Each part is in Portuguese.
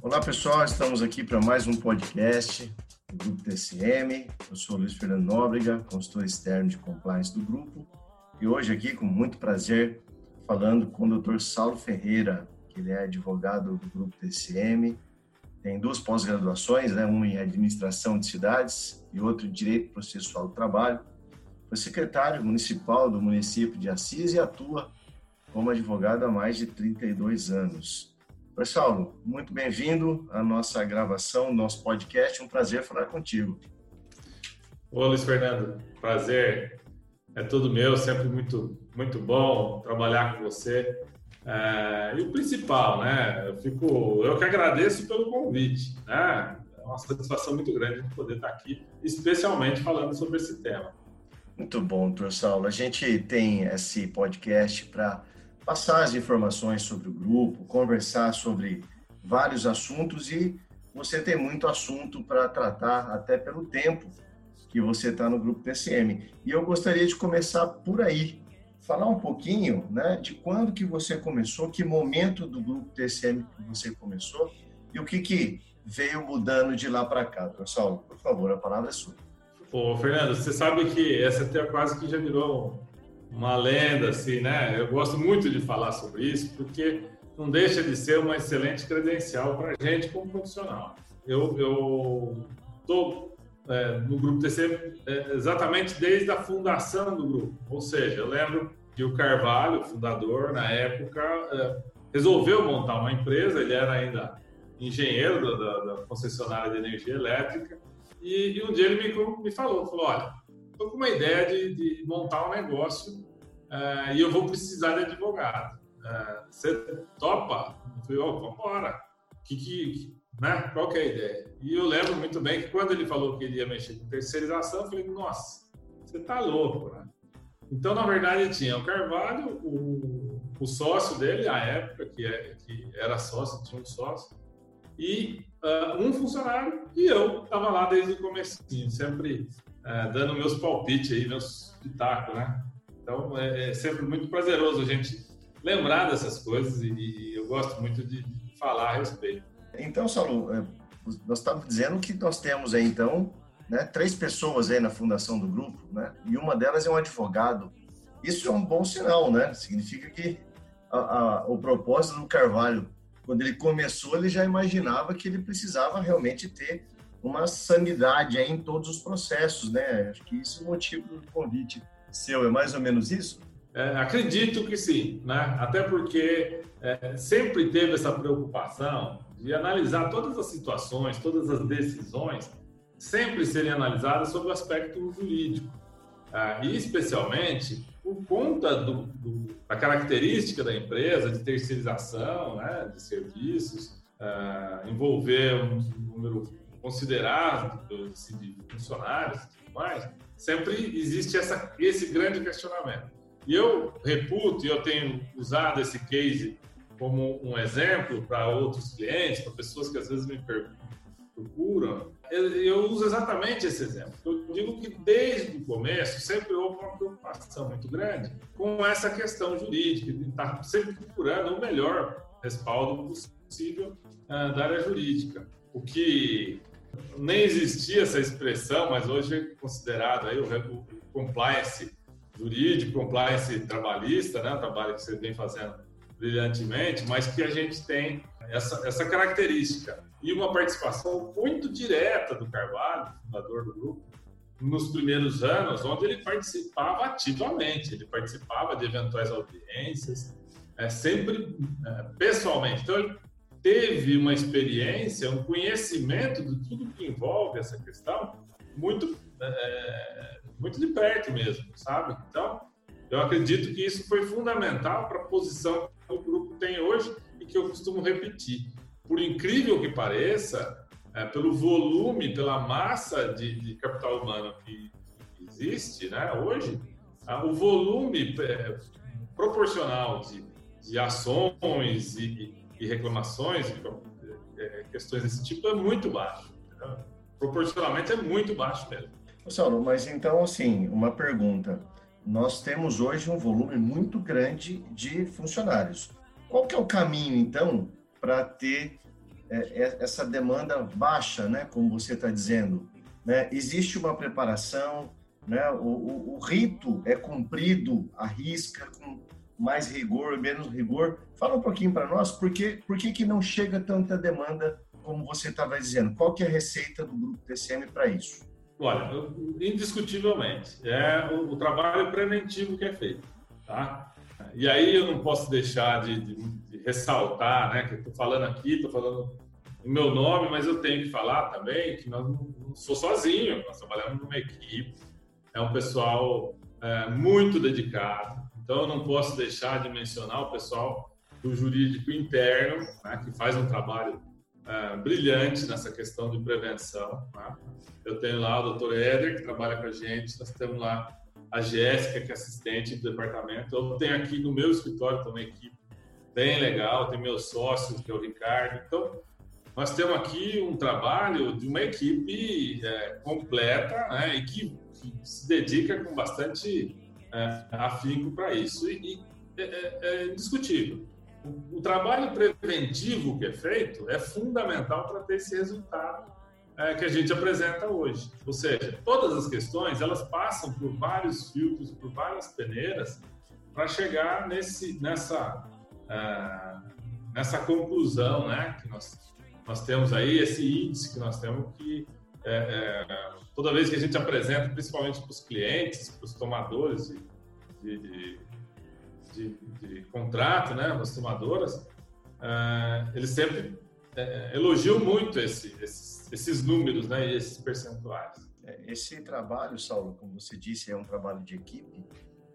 Olá pessoal, estamos aqui para mais um podcast do Grupo TCM. Eu sou Luiz Fernando Nóbrega, consultor externo de compliance do grupo, e hoje aqui com muito prazer falando com o Dr. Saulo Ferreira, que ele é advogado do Grupo TCM, tem duas pós-graduações, né? uma em administração de cidades e outra em direito processual do trabalho. Foi secretário municipal do município de Assis e atua como advogado há mais de 32 anos. Pessoal, muito bem-vindo à nossa gravação, nosso podcast. Um prazer falar contigo. Ô, Luiz Fernando, prazer é todo meu, sempre muito, muito bom trabalhar com você. É, e o principal, né? Eu, fico, eu que agradeço pelo convite, né? É uma satisfação muito grande de poder estar aqui, especialmente falando sobre esse tema. Muito bom, doutor Saulo. A gente tem esse podcast para passar as informações sobre o grupo, conversar sobre vários assuntos e você tem muito assunto para tratar, até pelo tempo que você está no grupo TCM. E eu gostaria de começar por aí, falar um pouquinho né, de quando que você começou, que momento do grupo TCM que você começou e o que, que veio mudando de lá para cá. Pessoal, por favor, a palavra é sua. Pô, Fernando, você sabe que essa até quase que já virou uma lenda, assim, né? Eu gosto muito de falar sobre isso, porque não deixa de ser uma excelente credencial para a gente como profissional. Eu estou é, no grupo TC é, exatamente desde a fundação do grupo, ou seja, eu lembro que o Carvalho, fundador, na época, é, resolveu montar uma empresa, ele era ainda engenheiro da, da concessionária de energia elétrica, e, e, um dia ele me, me falou, falou, olha, estou com uma ideia de, de montar um negócio uh, e eu vou precisar de advogado. Uh, você topa? Eu falei, oh, vamos embora. Que, que, né? Qual que é a ideia? E eu lembro muito bem que quando ele falou que ele ia mexer com terceirização, eu falei, nossa, você tá louco, né? Então, na verdade, tinha o Carvalho, o, o sócio dele, à época, que, é, que era sócio, tinha um sócio, e uh, um funcionário, e eu estava lá desde o começo, sempre é, dando meus palpites aí, meus pitacos, né? Então é, é, sempre muito prazeroso a gente lembrar dessas coisas e, e eu gosto muito de, de, falar a respeito. Então, Saulo, é, nós estamos dizendo que nós temos aí então né, três pessoas aí na fundação do grupo, né? E uma delas é um advogado. Isso é um bom sinal, né? Significa que a, a, o propósito do Carvalho, quando ele começou, ele já imaginava que ele precisava realmente ter uma sanidade em todos os processos, né? Acho que isso é o motivo do convite seu, é mais ou menos isso? É, acredito que sim, né? Até porque é, sempre teve essa preocupação de analisar todas as situações, todas as decisões, sempre serem analisadas sob o aspecto jurídico. Ah, e especialmente por conta do, do, da característica da empresa de terceirização né, de serviços, ah, envolver um número considerado assim, de funcionários e tudo mais, sempre existe essa, esse grande questionamento. E eu reputo, e eu tenho usado esse case como um exemplo para outros clientes, para pessoas que às vezes me procuram, eu, uso exatamente esse exemplo. Eu digo que desde o começo sempre houve uma preocupação muito grande com essa questão jurídica, de estar sempre procurando o melhor respaldo possível uh, da área jurídica. O que nem existia essa expressão, mas hoje é considerado aí o, compliance jurídico, compliance trabalhista, né, o trabalho que você vem fazendo brilhantemente, mas que a gente tem essa, essa característica. E uma participação muito direta do Carvalho, fundador do grupo, nos primeiros anos, onde ele participava ativamente, ele participava de eventuais audiências, é, sempre é, pessoalmente. Então, ele teve uma experiência, um conhecimento de tudo que envolve essa questão muito, é, muito de perto mesmo, sabe? Então, eu acredito que isso foi fundamental para a posição que o grupo tem hoje e que eu costumo repetir. Por incrível que pareça, é, pelo volume, pela massa de, de capital humano que, existe né, hoje, o volume é, proporcional de, de ações e, e reclamações, é, questões desse tipo, é muito baixo. Entendeu? Proporcionalmente é muito baixo mesmo. Saulo, mas então, assim, uma pergunta. Nós temos hoje um volume muito grande de funcionários. Qual que é o caminho, então, para ter é, é, essa demanda baixa, né, como você está dizendo, né, existe uma preparação, né, o, o, o, rito é cumprido à risca, com mais rigor, menos rigor. Fala um pouquinho para nós, por, que, por que, que não chega tanta demanda como você estava dizendo? Qual que é a receita do Grupo TCM para isso? Olha, indiscutivelmente, é o, o, trabalho preventivo que é feito, tá? E aí eu não posso deixar de, de, de ressaltar, né, que estou falando aqui, estou falando o meu nome, mas eu tenho que falar também que nós não, não sou sozinho, nós trabalhamos numa equipe, é um pessoal é, muito dedicado, então eu não posso deixar de mencionar o pessoal do jurídico interno, né, que faz um trabalho é, brilhante nessa questão de prevenção. Né? Eu tenho lá o doutor Éder, que trabalha com a gente, nós temos lá a Jéssica, que é assistente do departamento. Eu tenho aqui no meu escritório também uma equipe bem legal, tem meu sócio, que é o Ricardo. Então, nós temos aqui um trabalho de uma equipe é, completa né, e que, que, se dedica com bastante é, afinco para isso. E, e é, é, é indiscutível. O, o, trabalho preventivo que é feito é fundamental para ter esse resultado é, que a gente apresenta hoje. Ou seja, todas as questões elas passam por vários filtros, por várias peneiras para chegar nesse, nessa, uh, nessa conclusão, né, que nós nós temos aí esse índice que nós temos que é, é, toda vez que a gente apresenta, principalmente para os clientes, para os tomadores de, de, de, de, contrato, né, as tomadoras, é, eles sempre é, elogiam muito esse, esses, esses, números né, e esses percentuais. É, esse trabalho, Saulo, como você disse, é um trabalho de equipe.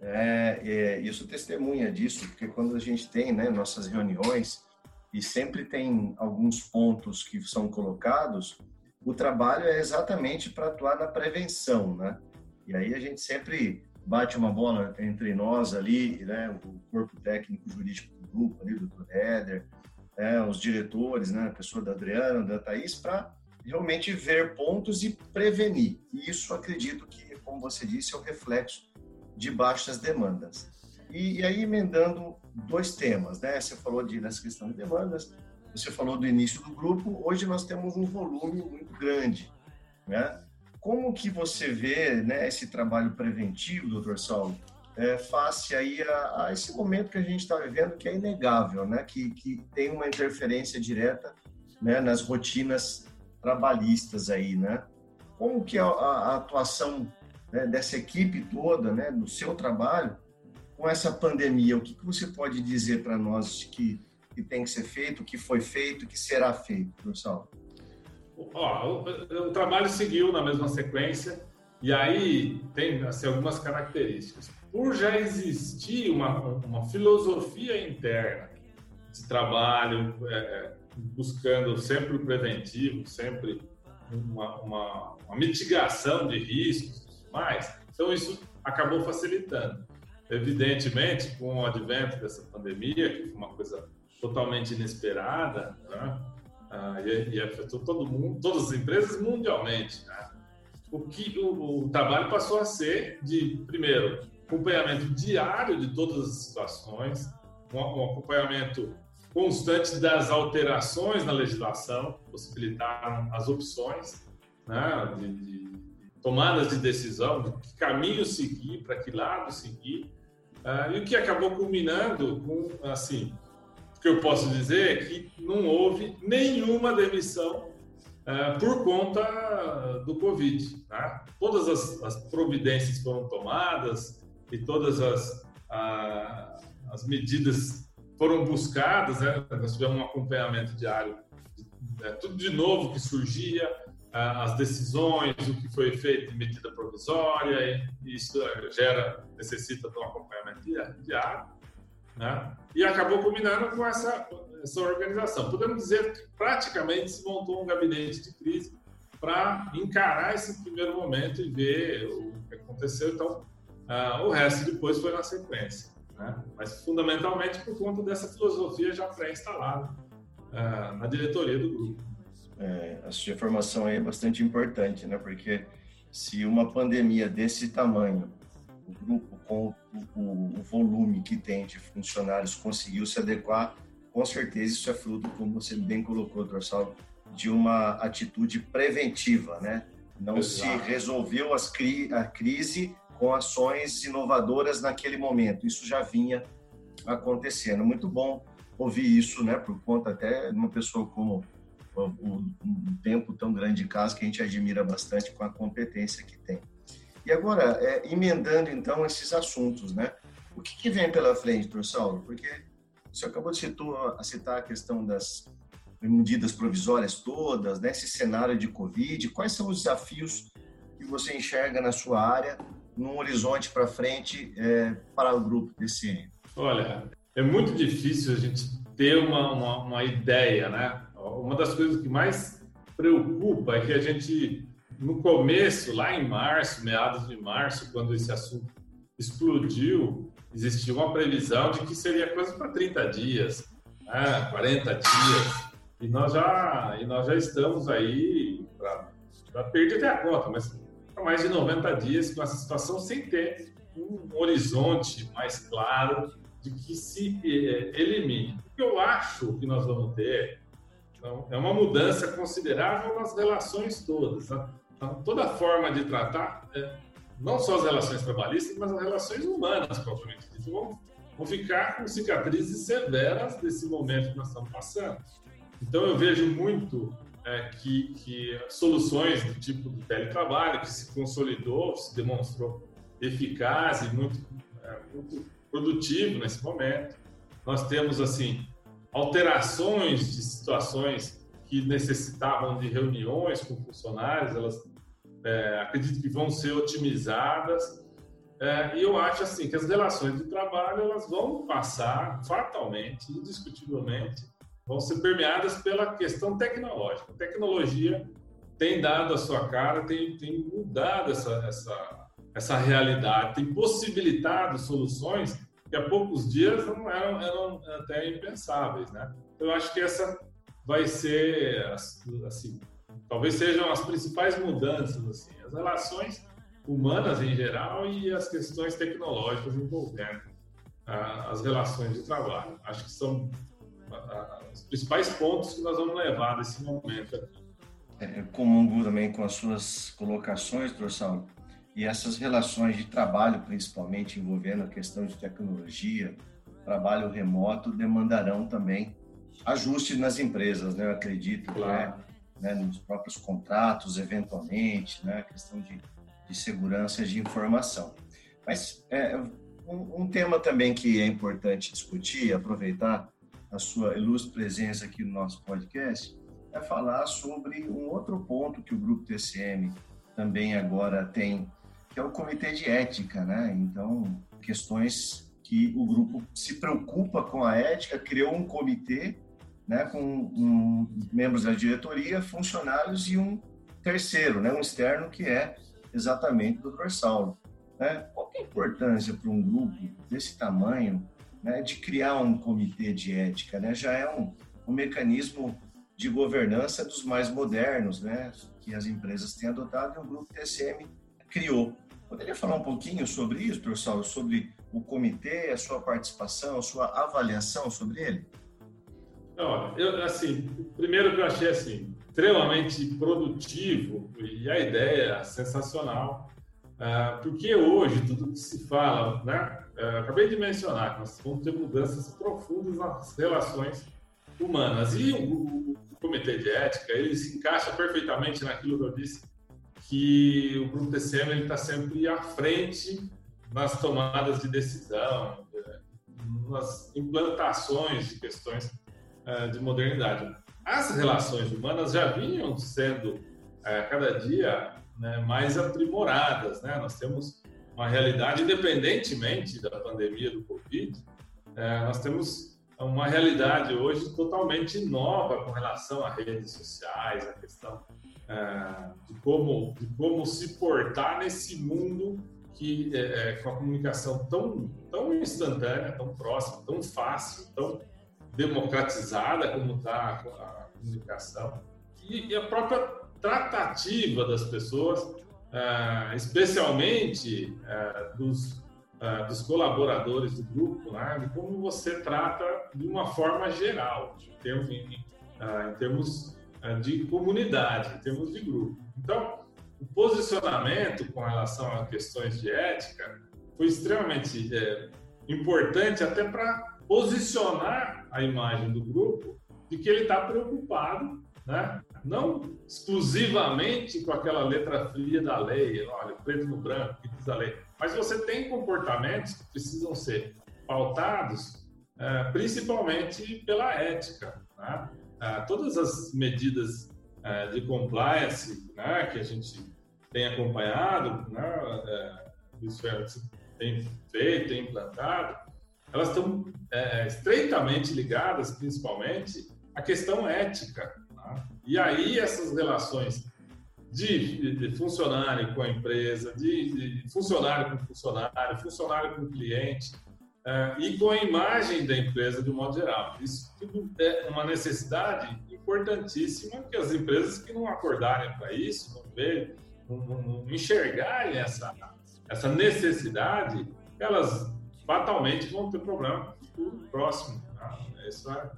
É, é, isso testemunha disso, porque quando a gente tem né, nossas reuniões, e sempre tem alguns pontos que são colocados, o trabalho é exatamente para atuar na prevenção, né? E aí a gente sempre bate uma bola entre nós ali, né? O corpo técnico jurídico do grupo ali, do Dr. Éder, né? os diretores, né? A pessoa da Adriana, da Thaís, para realmente ver pontos e prevenir. E isso acredito que, como você disse, é o reflexo de baixas demandas. E, e aí, emendando dois temas, né? Você falou de, nessa questão de demandas, você falou do início do grupo, hoje nós temos um volume muito grande, né? Como que você vê né, esse trabalho preventivo, doutor Saulo, é, face aí a, a, esse momento que a gente está vivendo, que é inegável, né? Que, que tem uma interferência direta né, nas rotinas trabalhistas aí, né? Como que é a, a atuação né, dessa equipe toda, né, do seu trabalho, com essa pandemia, o que, que você pode dizer para nós que, que tem que ser feito, o que foi feito, o que será feito, professor? Ó, o, o, trabalho seguiu na mesma sequência e aí tem assim, algumas características. Por já existir uma, uma filosofia interna de trabalho, é buscando sempre o preventivo, sempre uma, uma, uma mitigação de riscos e mais, então isso acabou facilitando. Evidentemente, com o advento dessa pandemia, que foi uma coisa totalmente inesperada, né? ah, e, e, afetou todo mundo, todas as empresas mundialmente, né? o que o, o, trabalho passou a ser de, primeiro, acompanhamento diário de todas as situações, um, um acompanhamento constante das alterações na legislação, possibilitaram as opções né, de, de, tomadas de decisão, de que caminho seguir, para que lado seguir, Uh, e o que acabou culminando com, assim, o que eu posso dizer é que não houve nenhuma demissão uh, por conta do Covid. Tá? Todas as, as, providências foram tomadas e todas as, as medidas foram buscadas, né? nós tivemos um acompanhamento diário, né? tudo de novo que surgia, as decisões, o que foi feito em medida provisória, e isso gera, necessita de um acompanhamento diário, né? e acabou culminando com essa, essa organização. Podemos dizer que praticamente se montou um gabinete de crise para encarar esse primeiro momento e ver o que aconteceu, então uh, o resto depois foi na sequência. Né? Mas fundamentalmente por conta dessa filosofia já pré-instalada uh, na diretoria do grupo é, a sua informação aí é bastante importante, né? Porque se uma pandemia desse tamanho, o grupo com o, o, volume que tem de funcionários conseguiu se adequar, com certeza isso é fruto, como você bem colocou, Dorsal, de uma atitude preventiva, né? Não Exato. se resolveu cri a crise com ações inovadoras naquele momento. Isso já vinha acontecendo. Muito bom ouvir isso, né? Por conta até de uma pessoa como o, um tempo tão grande de casa que a gente admira bastante com a competência que tem. E agora, é, emendando então esses assuntos, né? O que, que vem pela frente, doutor Saulo? Porque você acabou de citar, citar a questão das medidas provisórias todas, nesse né? cenário de Covid. Quais são os desafios que você enxerga na sua área, num horizonte para frente é, para o grupo DCM? Olha, é muito difícil a gente ter uma, uma, uma ideia, né? Uma das coisas que mais preocupa é que a gente, no começo, lá em março, meados de março, quando esse assunto explodiu, existia uma previsão de que seria coisa para 30 dias, né? 40 dias. E nós já, e nós já estamos aí, para perder até a conta, mas para mais de 90 dias com essa situação sem ter um horizonte mais claro de que se eh, elimine. O que eu acho que nós vamos ter então, é uma mudança considerável nas relações todas. Né? Então, toda forma de tratar, é, não só as relações trabalhistas, mas as relações humanas, propriamente dito, vão, ficar com cicatrizes severas desse momento que nós estamos passando. Então, eu vejo muito é, que, que soluções do tipo do teletrabalho, que se consolidou, se demonstrou eficaz e muito, é, muito produtivo nesse momento. Nós temos, assim, alterações de situações que necessitavam de reuniões com funcionários, elas é, acredito que vão ser otimizadas. É, e eu acho assim que as relações de trabalho elas vão passar fatalmente, indiscutivelmente, vão ser permeadas pela questão tecnológica. A tecnologia tem dado a sua cara, tem, tem mudado essa, essa, essa realidade, tem possibilitado soluções que há poucos dias não eram, eram até impensáveis, né? Eu acho que essa vai ser, assim, talvez sejam as principais mudanças, assim, as relações humanas em geral e as questões tecnológicas envolvendo as relações de trabalho. Acho que são os principais pontos que nós vamos levar nesse momento aqui. É, comungo também com as suas colocações, professor e essas relações de trabalho, principalmente envolvendo a questão de tecnologia, trabalho remoto, demandarão também ajustes nas empresas, né? Eu acredito, claro. né? né? Nos próprios contratos, eventualmente, né? A questão de, de segurança de informação. Mas é, um, um, tema também que é importante discutir, aproveitar a sua ilustre presença aqui no nosso podcast, é falar sobre um outro ponto que o Grupo TCM também agora tem que é o comitê de ética, né? Então, questões que o grupo se preocupa com a ética, criou um comitê, né, com um, membros da diretoria, funcionários e um terceiro, né, um externo que é exatamente o Dr. Saulo. Né? Qual é a importância para um grupo desse tamanho né, de criar um comitê de ética? Né? Já é um, um mecanismo de governança dos mais modernos, né, que as empresas têm adotado e o grupo TCM criou. Poderia falar um pouquinho sobre isso, professor, sobre o comitê, a sua participação, a sua avaliação sobre ele? Não, eu, assim, primeiro que eu achei assim, extremamente produtivo e a ideia é sensacional, uh, porque hoje tudo que se fala, né, uh, acabei de mencionar que nós vamos ter mudanças profundas nas relações humanas. E o, comitê de ética ele se encaixa perfeitamente naquilo que eu disse que o grupo TCM está sempre à frente nas tomadas de decisão, nas implantações de questões uh, de modernidade. As relações humanas já vinham sendo uh, cada dia né, mais aprimoradas. Né? Nós temos uma realidade, independentemente da pandemia do Covid, uh, nós temos uma realidade hoje totalmente nova com relação a redes sociais, a questão é, de, como, de como se portar nesse mundo que é, é, com a comunicação tão, tão instantânea, tão próxima, tão fácil, tão democratizada como está a comunicação e, a própria tratativa das pessoas, é, especialmente é, dos uh, dos colaboradores do grupo, né, de como você trata de uma forma geral, em termos, em, termos de comunidade, em termos de grupo. Então, o posicionamento com relação a questões de ética foi extremamente é, importante até para posicionar a imagem do grupo de que ele está preocupado, né? não exclusivamente com aquela letra fria da lei, olha, preto no branco, que diz a lei, mas você tem comportamentos que precisam ser pautados é, principalmente pela ética. Né? É, todas as medidas é, de compliance né, que a gente tem acompanhado, né, é, tem feito, tem implantado, elas estão é, estreitamente ligadas, principalmente, à questão ética. Né? E aí essas relações de, de, funcionário com a empresa, de, de, funcionário com funcionário, funcionário com cliente, é, e com a imagem da empresa de um modo geral. Isso tudo é uma necessidade importantíssima que as empresas que não acordarem para isso, não ver, não, não, não enxergarem essa, essa necessidade, elas fatalmente vão ter problema próximo. Tá? Isso é,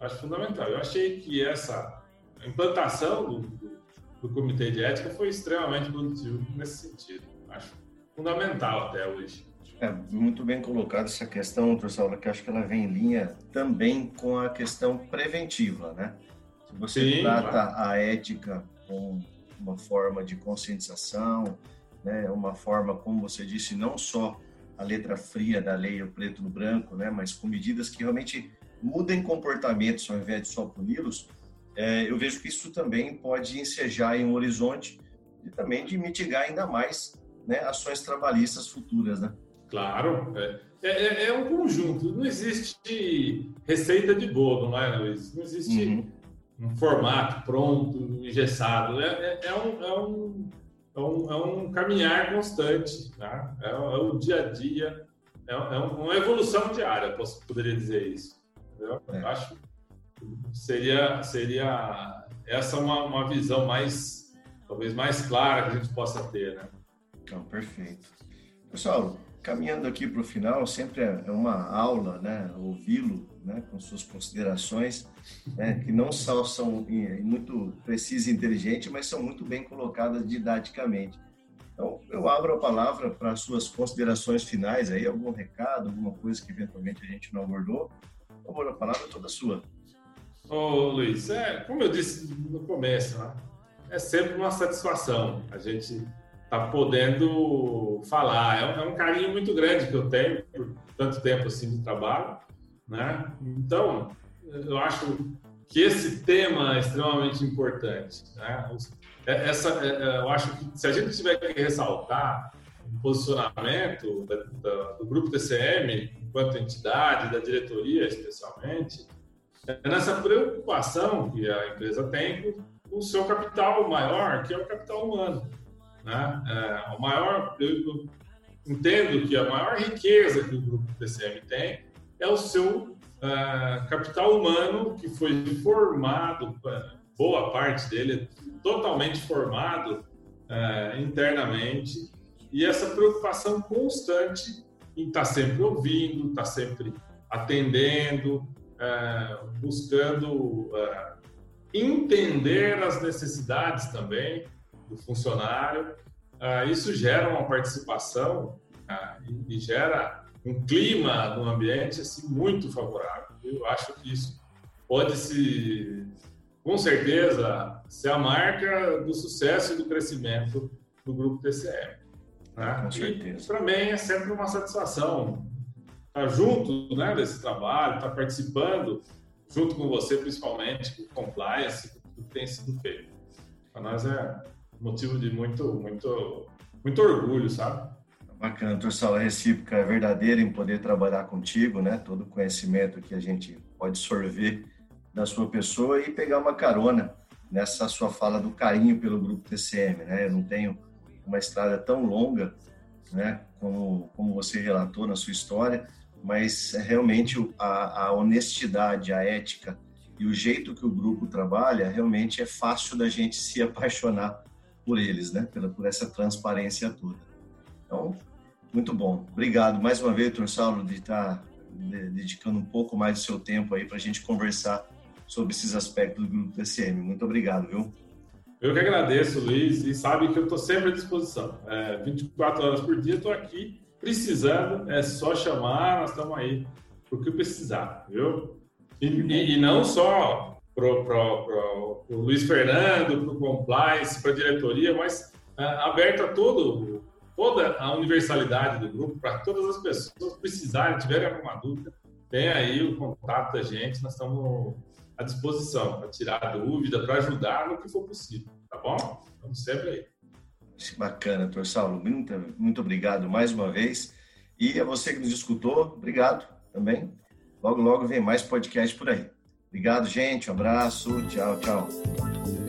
acho fundamental. Eu achei que essa implantação do, do, do Comitê de Ética foi extremamente produtivo nesse sentido. Acho fundamental até hoje. É muito bem colocado essa questão, doutor Saulo, que acho que ela vem em linha também com a questão preventiva, né? Se você Sim, trata claro. a ética com uma forma de conscientização, né, uma forma, como você disse, não só a letra fria da lei, o preto no branco, né, mas com medidas que realmente mudem comportamentos ao invés de só puni-los, é, eu vejo que isso também pode ensejar em um horizonte e também de mitigar ainda mais né, ações trabalhistas futuras, né? Claro, é, é, é, é um conjunto. Não existe receita de bolo, não é, Luiz? Não existe uhum. um formato pronto, engessado. É, é, é um, é um é um, é um caminhar constante, né? é, é, o dia a dia, é, é uma evolução diária, posso, poderia dizer isso. É. Eu acho que seria, seria essa uma, uma visão mais, talvez mais clara que a gente possa ter, né? Então, perfeito. Pessoal, caminhando aqui para o final, sempre é uma aula, né? Ouvi-lo, né? Com suas considerações, né? Que não só são muito precisas e inteligentes, mas são muito bem colocadas didaticamente. Então, eu abro a palavra para suas considerações finais aí, algum recado, alguma coisa que eventualmente a gente não abordou. Por a palavra é toda sua. Ô, Luiz, é, como eu disse no começo, né? é sempre uma satisfação a gente tá podendo falar. É um, é um, carinho muito grande que eu tenho por tanto tempo assim de trabalho, né? Então, eu acho que esse tema é extremamente importante, né? É, essa, é, eu acho que se a gente tiver que ressaltar o posicionamento da, da, do grupo TCM enquanto entidade, da diretoria especialmente, é nessa preocupação que a empresa tem com o seu capital maior, que é o capital humano. Né? É, o maior, eu entendo que a maior riqueza que o grupo TCM tem é o seu uh, capital humano que foi formado, boa parte dele totalmente formado uh, internamente e essa preocupação constante em estar tá sempre ouvindo, estar tá sempre atendendo, uh, buscando entender as necessidades também do funcionário. Ah, isso gera uma participação ah, e, gera um clima no ambiente assim, muito favorável. Eu acho que isso pode se, com certeza, ser a marca do sucesso e do crescimento do grupo TCM. Né? Com certeza. Para mim é sempre uma satisfação estar junto né, desse trabalho, estar participando junto com você, principalmente, com compliance, que tem sido feito. Para nós é motivo de muito, muito, muito orgulho, sabe? Bacana, torção a recíproca é verdadeira em poder trabalhar contigo, né? Todo o conhecimento que a gente pode sorver da sua pessoa e pegar uma carona nessa sua fala do carinho pelo grupo TCM, né? Eu não tenho uma estrada tão longa, né? Como, como você relatou na sua história, mas é realmente a, a honestidade, a ética e o jeito que o grupo trabalha, realmente é fácil da gente se apaixonar por eles, né? Pela, por essa transparência toda. Então, Muito bom. Obrigado mais uma vez, doutor Saulo, de estar dedicando um pouco mais do seu tempo aí para a gente conversar sobre esses aspectos do grupo TCM. Muito obrigado, viu? Eu que agradeço, Luiz, e sabe que eu estou sempre à disposição. É, 24 horas por dia estou aqui precisando, é só chamar, nós estamos aí o que precisar, viu? E, e, e não só o Luiz Fernando, para o compliance, para a diretoria, mas é, aberto a todo, toda a universalidade do grupo, para todas as pessoas precisarem, tiverem alguma dúvida, tem aí o contato da gente, nós estamos à disposição para tirar dúvida, para ajudar no que for possível, tá bom? Estamos sempre aí. Bacana, doutor Saulo. Muito, muito obrigado mais uma vez. E a você que nos escutou, obrigado também. Logo, logo vem mais podcast por aí. Obrigado, gente. Um abraço. Tchau, tchau.